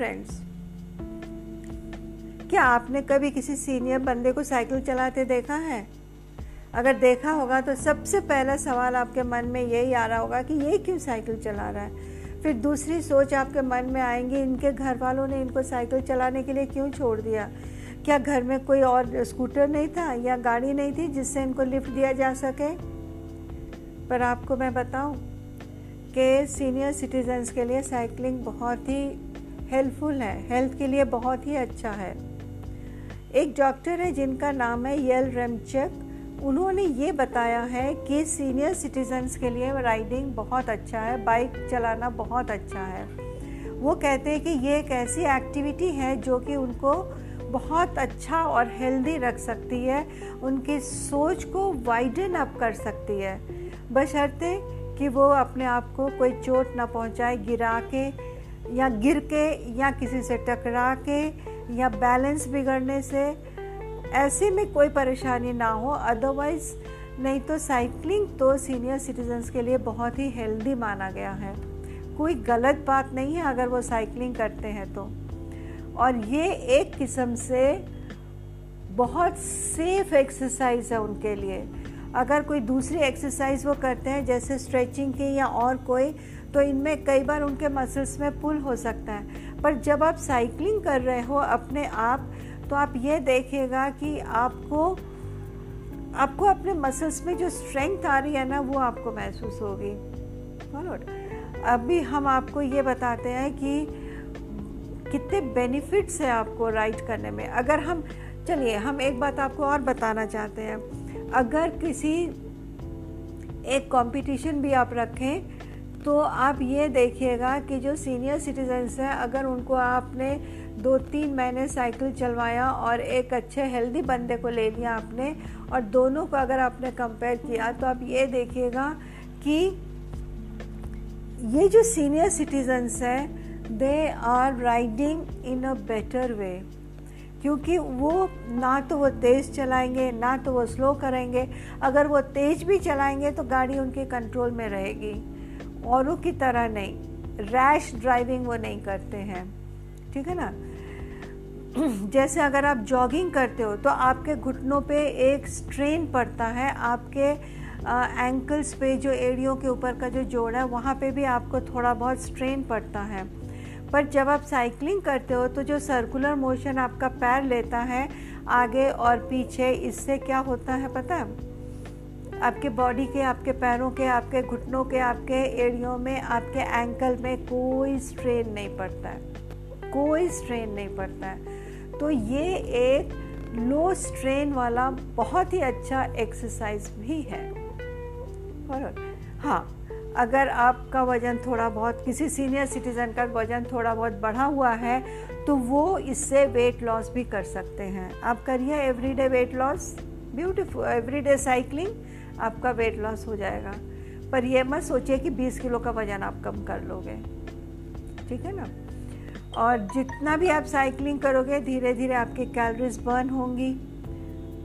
Friends क्या आपने कभी किसी सीनियर बंदे को साइकिल चलाते देखा है? अगर देखा होगा तो सबसे पहला सवाल आपके मन में यही आ रहा होगा कि ये क्यों साइकिल चला रहा है? फिर दूसरी सोच आपके मन में आएँगी, इनके घर वालों ने इनको साइकिल चलाने के लिए क्यों छोड़ दिया? क्या घर में कोई और स्कूटर नहीं था या गाड़ी नहीं थी जिससे इनको लिफ्ट दिया जा सके? पर आपको मैं बताऊँ कि सीनियर सिटीजन्स के लिए साइकिलिंग बहुत ही हेल्पफुल है, हेल्थ के लिए बहुत ही अच्छा है। एक डॉक्टर है जिनका नाम है यल रेमचक। उन्होंने ये बताया है कि सीनियर सिटीजन्स के लिए राइडिंग बहुत अच्छा है, बाइक चलाना बहुत अच्छा है। वो कहते हैं कि ये एक ऐसी एक्टिविटी है जो कि उनको बहुत अच्छा और हेल्दी रख सकती है, उनकी सोच को वाइडन अप कर सकती है। बशर्ते कि वो अपने आप को कोई चोट ना पहुँचाए, गिरा के या गिर के या किसी से टकरा के या बैलेंस बिगड़ने से ऐसे में कोई परेशानी ना हो। अदरवाइज़ नहीं तो साइकिलिंग तो सीनियर सिटीजन्स के लिए बहुत ही हेल्दी माना गया है। कोई गलत बात नहीं है अगर वो साइकिलिंग करते हैं तो। और ये एक किस्म से बहुत सेफ़ एक्सरसाइज है उनके लिए। अगर कोई दूसरी एक्सरसाइज वो करते हैं, जैसे स्ट्रेचिंग की या और कोई तो इनमें कई बार उनके मसल्स में पुल हो सकता है। पर जब आप साइकिलिंग कर रहे हो अपने आप तो आप ये देखिएगा कि आपको आपको अपने मसल्स में जो स्ट्रेंथ आ रही है ना, वो आपको महसूस होगी। अभी हम आपको ये बताते हैं कि कितने बेनिफिट्स हैं आपको राइड करने में। अगर हम, चलिए, हम एक बात आपको और बताना चाहते हैं। अगर किसी एक कंपटीशन भी आप रखें तो आप ये देखिएगा कि जो सीनियर सिटीजन्स हैं, अगर उनको आपने दो तीन महीने साइकिल चलवाया और एक अच्छे हेल्दी बंदे को ले लिया आपने और दोनों को अगर आपने कंपेयर किया तो आप ये देखिएगा कि ये जो सीनियर सिटीजन्स हैं they are riding in a better way क्योंकि वो ना तो वो तेज़ चलाएँगे, ना तो वो स्लो करेंगे। अगर वो तेज़ भी चलाएँगे तो गाड़ी उनके कंट्रोल में रहेगी। औरों की तरह नहीं। रैश ड्राइविंग वो नहीं करते हैं। ठीक है ना? जैसे अगर आप जॉगिंग करते हो तो आपके घुटनों पे एक स्ट्रेन पड़ता है। आपके एंकल्स पे जो एड़ियों के ऊपर का जो जोड़ है, वहाँ पे भी आपको थोड़ा बहुत स्ट्रेन पड़ता है। पर जब आप साइकिलिंग करते हो तो जो सर्कुलर मोशन आपका पैर लेता है, आगे और पीछे, इससे क्या होता है पता? है आपके बॉडी के, आपके पैरों के, आपके घुटनों के, आपके एड़ियों में, आपके एंकल में कोई स्ट्रेन नहीं पड़ता है। कोई स्ट्रेन नहीं पड़ता है। तो ये एक लो स्ट्रेन वाला बहुत ही अच्छा एक्सरसाइज भी है। और हाँ अगर आपका वज़न थोड़ा बहुत, किसी सीनियर सिटीज़न का वज़न थोड़ा बहुत बढ़ा हुआ है तो वो इससे वेट लॉस भी कर सकते हैं। आप करिए everyday weight loss beautiful everyday cycling आपका वेट लॉस हो जाएगा। पर यह मत सोचिए कि 20 किलो का वज़न आप कम कर लोगे। ठीक है ना? और जितना भी आप साइकिलिंग करोगे धीरे धीरे आपकी कैलोरीज बर्न होंगी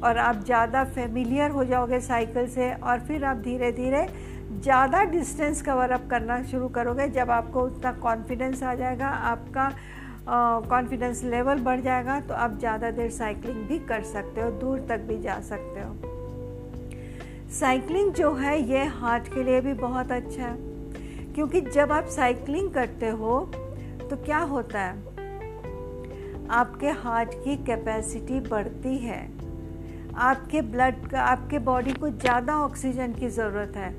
और आप ज़्यादा फेमिलियर हो जाओगे साइकिल से और फिर आप धीरे धीरे ज़्यादा डिस्टेंस कवर अप करना शुरू करोगे, जब आपको उतना कॉन्फिडेंस आ जाएगा, आपका कॉन्फिडेंस लेवल बढ़ जाएगा तो आप ज़्यादा देर साइकिलिंग भी कर सकते हो, दूर तक भी जा सकते हो। साइकिलिंग जो है, ये हार्ट के लिए भी बहुत अच्छा है, क्योंकि जब आप साइकिलिंग करते हो तो क्या होता है? आपके हार्ट की कैपेसिटी बढ़ती है। आपके ब्लड का आपके बॉडी को ज़्यादा ऑक्सीजन की ज़रूरत है।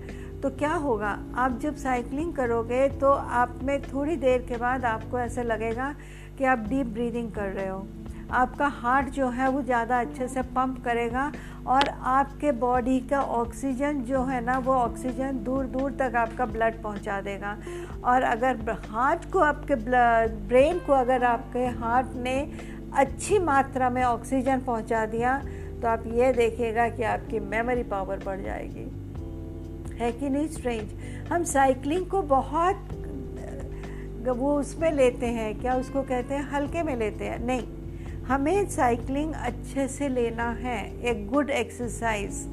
तो क्या होगा? आप जब साइकिलिंग करोगे तो आप में थोड़ी देर के बाद आपको ऐसा लगेगा कि आप डीप ब्रीदिंग कर रहे हो। आपका हार्ट जो है वो ज़्यादा अच्छे से पंप करेगा और आपके बॉडी का ऑक्सीजन जो है ना, वो ऑक्सीजन दूर दूर तक आपका ब्लड पहुँचा देगा। और अगर हार्ट को आपके ब्रेन को अगर आपके हार्ट ने अच्छी मात्रा में ऑक्सीजन पहुँचा दिया तो आप ये देखिएगा कि आपकी मेमोरी पावर बढ़ जाएगी। है कि नहीं स्ट्रेंज हम साइकिलिंग को बहुत वो उसमें लेते हैं, क्या उसको कहते हैं? हल्के में लेते हैं। नहीं, हमें साइकिलिंग अच्छे से लेना है एक गुड एक्सरसाइज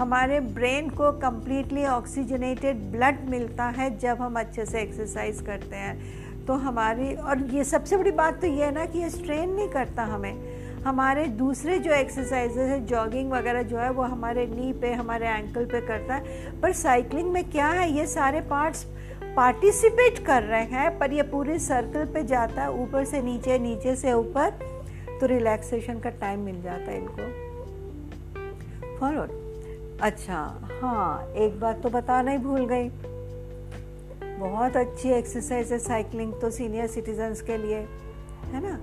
हमारे ब्रेन को कम्प्लीटली ऑक्सीजनेटेड ब्लड मिलता है जब हम अच्छे से एक्सरसाइज करते हैं। तो हमारी, और ये सबसे बड़ी बात तो ये है ना कि ये स्ट्रेन नहीं करता हमें। हमारे दूसरे जो एक्सरसाइजेज है जॉगिंग वगैरह जो है, वो हमारे नी पे, हमारे एंकल पे करता है। पर साइकिलिंग में क्या है, ये सारे पार्ट्स पार्टिसिपेट कर रहे हैं, पर ये पूरे सर्कल पे जाता है, ऊपर से नीचे नीचे से ऊपर तो रिलैक्सेशन का टाइम मिल जाता है इनको। फॉरवर्ड अच्छा हाँ एक बात तो बताना ही भूल गई। बहुत अच्छी एक्सरसाइज है साइकिलिंग तो सीनियर सिटीजन्स के लिए, है ना?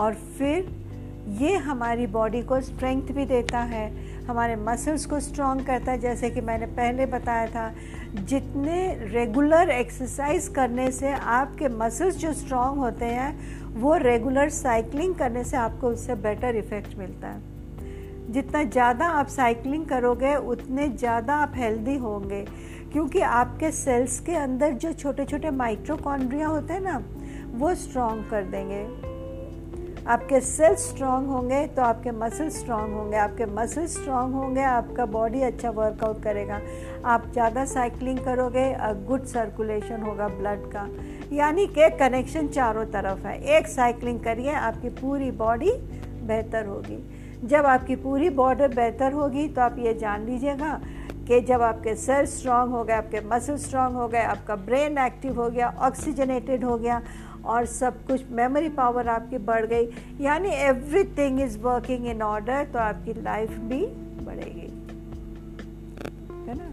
और फिर ये हमारी बॉडी को स्ट्रेंथ भी देता है, हमारे मसल्स को स्ट्रॉन्ग करता है। जैसे कि मैंने पहले बताया था, जितने रेगुलर एक्सरसाइज करने से आपके मसल्स जो स्ट्रॉन्ग होते हैं, वो रेगुलर साइकिलिंग करने से आपको उससे बेटर इफ़ेक्ट मिलता है। जितना ज़्यादा आप साइकिलिंग करोगे, उतने ज़्यादा आप हेल्दी होंगे। क्योंकि आपके सेल्स के अंदर जो छोटे छोटे माइक्रोकॉन्ड्रिया होते हैं ना, वो स्ट्रॉन्ग कर देंगे। आपके सेल्स स्ट्रांग होंगे तो आपके मसल स्ट्रांग होंगे। आपके मसल स्ट्रांग होंगे, आपका बॉडी अच्छा वर्कआउट करेगा। आप ज़्यादा साइकिलिंग करोगे गुड सर्कुलेशन होगा ब्लड का। यानी कि कनेक्शन चारों तरफ़ है। एक साइकिलिंग करिए, आपकी पूरी बॉडी बेहतर होगी। जब आपकी पूरी बॉडी बेहतर होगी तो आप ये जान लीजिएगा कि जब आपके सेल स्ट्रांग हो गए, आपके मसल स्ट्रांग हो गए, आपका ब्रेन एक्टिव हो गया ऑक्सीजनेटेड हो गया और सब कुछ मेमोरी पावर आपकी बढ़ गई। यानी everything is working in order तो आपकी लाइफ भी बढ़ेगी। है ना?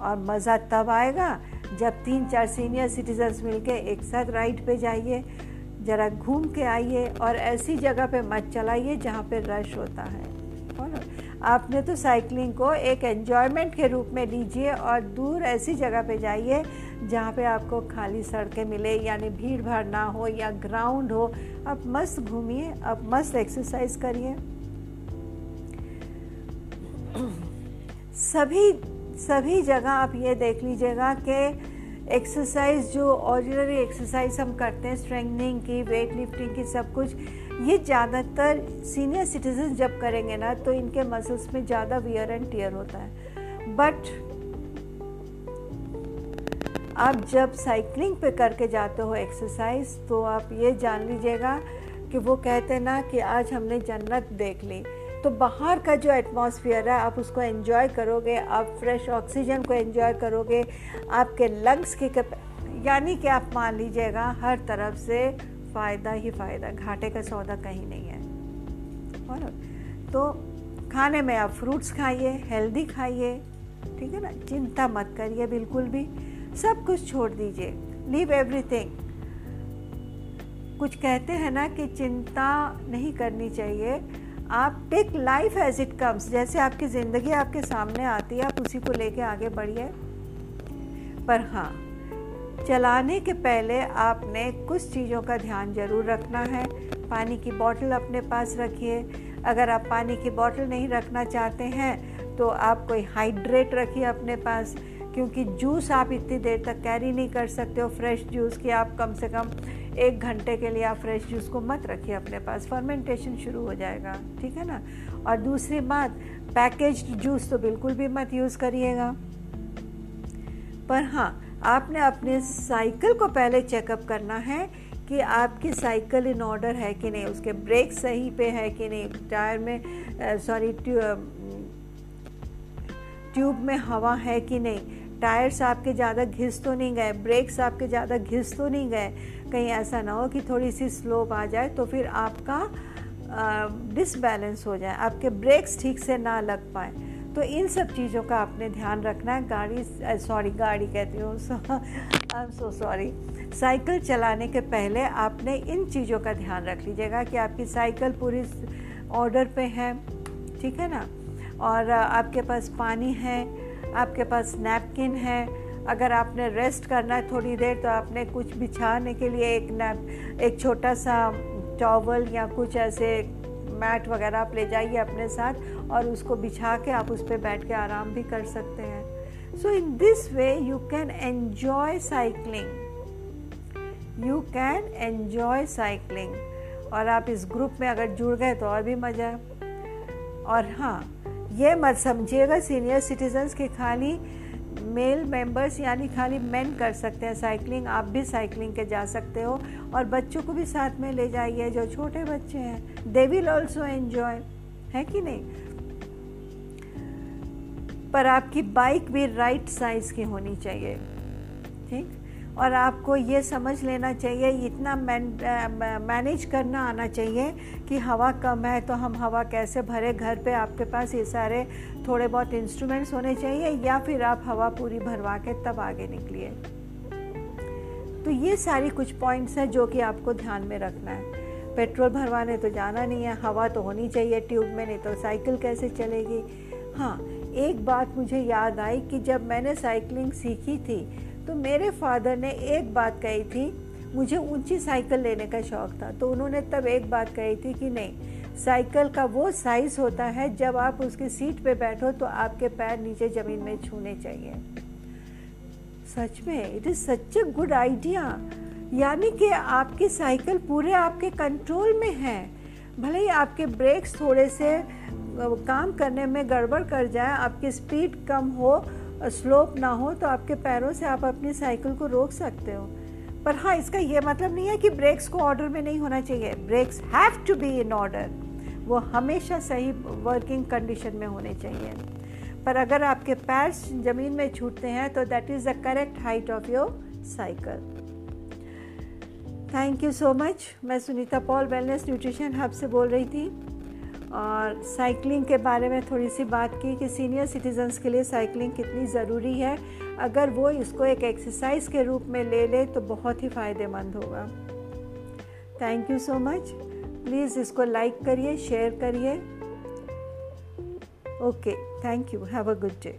और मज़ा तब आएगा जब तीन चार सीनियर सिटीजन्स मिलके एक साथ राइड पे जाइए, ज़रा घूम के आइए और ऐसी जगह पे मत चलाइए जहाँ पे रश होता है। आपने तो साइकिलिंग को एक एन्जॉयमेंट के रूप में लीजिए और दूर ऐसी जगह पे जाइए जहाँ पे आपको खाली सड़कें मिले, यानी भीड़ भाड़ ना हो या ग्राउंड हो। आप मस्त घूमिए, आप मस्त एक्सरसाइज करिए। सभी सभी जगह आप ये देख लीजिएगा कि एक्सरसाइज जो ऑर्डिनरी एक्सरसाइज हम करते हैं स्ट्रेंथनिंग की वेट लिफ्टिंग की सब कुछ ये ज़्यादातर सीनियर सिटीजन जब करेंगे ना तो इनके मसल्स में ज़्यादा वियर एंड टीयर होता है। बट आप जब साइकिलिंग पे करके जाते हो एक्सरसाइज तो आप ये जान लीजिएगा कि वो कहते हैं ना कि आज हमने जन्नत देख ली। तो बाहर का जो एटमॉस्फेयर है, आप उसको एंजॉय करोगे, आप फ्रेश ऑक्सीजन को एंजॉय करोगे, आपके लंग्स की यानी कि आप मान लीजिएगा, हर तरफ़ से फ़ायदा ही फ़ायदा, घाटे का सौदा कहीं नहीं है। और तो खाने में आप फ्रूट्स खाइए हेल्दी खाइए, ठीक है ना? चिंता मत करिए, बिल्कुल भी। सब कुछ छोड़ दीजिए। लीव एवरीथिंग कुछ कहते हैं ना कि चिंता नहीं करनी चाहिए। आप take life as it comes जैसे आपकी ज़िंदगी आपके सामने आती है, आप उसी को लेके आगे बढ़िए। पर हाँ चलाने के पहले आपने कुछ चीज़ों का ध्यान ज़रूर रखना है। पानी की बोतल अपने पास रखिए। अगर आप पानी की बोतल नहीं रखना चाहते हैं तो आप कोई हाइड्रेट रखिए अपने पास, क्योंकि जूस आप इतनी देर तक कैरी नहीं कर सकते हो। फ्रेश जूस की आप कम से कम एक घंटे के लिए आप फ्रेश जूस को मत रखिए अपने पास। फर्मेंटेशन शुरू हो जाएगा, ठीक है ना? और दूसरी बात पैकेज जूस तो बिल्कुल भी मत यूज़ करिएगा। पर हाँ आपने अपने साइकिल को पहले चेकअप करना है कि आपकी साइकिल इन ऑर्डर है कि नहीं, उसके ब्रेक सही पे है कि नहीं टायर में सॉरी ट्यूब में हवा है कि नहीं। टायर्स आपके ज़्यादा घिस तो नहीं गए ब्रेक्स आपके ज़्यादा घिस तो नहीं गए। कहीं ऐसा ना हो कि थोड़ी सी स्लोप आ जाए तो फिर आपका डिसबैलेंस हो जाए, आपके ब्रेक्स ठीक से ना लग पाए। तो इन सब चीज़ों का आपने ध्यान रखना है। गाड़ी सॉरी गाड़ी कहती हूँ I am so sorry cycle चलाने के पहले आपने इन चीज़ों का ध्यान रख लीजिएगा कि आपकी साइकिल पूरी ऑर्डर पे है, ठीक है ना? और आपके पास पानी है, आपके पास नैपकिन है। अगर आपने रेस्ट करना है थोड़ी देर तो आपने कुछ बिछाने के लिए एक नैप एक छोटा सा टॉवल या कुछ ऐसे मैट वगैरह आप ले जाइए अपने साथ और उसको बिछा के आप उस पर बैठ के आराम भी कर सकते हैं। So in this way you can enjoy cycling you can enjoy cycling और आप इस ग्रुप में अगर जुड़ गए तो और भी मज़ा है। और हाँ ये मत समझिएगा सीनियर सिटीजन्स के खाली मेल मेंबर्स यानी खाली मेन कर सकते हैं साइकिलिंग आप भी साइकिलिंग के जा सकते हो। और बच्चों को भी साथ में ले जाइए, जो छोटे बच्चे हैं। दे विल ऑल्सो एन्जॉय है कि नहीं? पर आपकी बाइक भी राइट साइज़ की होनी चाहिए। ठीक? और आपको ये समझ लेना चाहिए, इतना मैनेज करना आना चाहिए कि हवा कम है तो हम हवा कैसे भरे। घर पे आपके पास ये सारे थोड़े बहुत इंस्ट्रूमेंट्स होने चाहिए या फिर आप हवा पूरी भरवा के तब आगे निकलिए। तो ये सारी कुछ पॉइंट्स हैं जो कि आपको ध्यान में रखना है। पेट्रोल भरवाने तो जाना नहीं है, हवा तो होनी चाहिए ट्यूब में, नहीं तो साइकिल कैसे चलेगी? हाँ एक बात मुझे याद आई कि जब मैंने साइकिलिंग सीखी थी तो मेरे फादर ने एक बात कही थी, मुझे ऊँची साइकिल लेने का शौक था। तो उन्होंने तब एक बात कही थी कि नहीं, साइकिल का वो साइज़ होता है, जब आप उसकी सीट पे बैठो तो आपके पैर नीचे ज़मीन में छूने चाहिए। सच में it is such a good idea यानी कि आपकी साइकिल पूरे आपके कंट्रोल में है। भले ही आपके ब्रेक्स थोड़े से काम करने में गड़बड़ कर जाए, आपकी स्पीड कम हो स्लोप ना हो तो आपके पैरों से आप अपनी साइकिल को रोक सकते हो। पर हाँ इसका ये मतलब नहीं है कि ब्रेक्स को ऑर्डर में नहीं होना चाहिए। Brakes have to be in order. वो हमेशा सही वर्किंग कंडीशन में होने चाहिए। पर अगर आपके पैर ज़मीन में छूटते हैं तो that is the correct height of your cycle thank you so much मैं Sunita Paul wellness nutrition hub से बोल रही थी। और साइकिलिंग के बारे में थोड़ी सी बात की कि सीनियर सिटीजन्स के लिए साइकिलिंग कितनी ज़रूरी है। अगर वो इसको एक एक्सरसाइज के रूप में ले ले तो बहुत ही फ़ायदेमंद होगा। Thank you so much please इसको लाइक करिए शेयर करिए। Okay thank you have a good day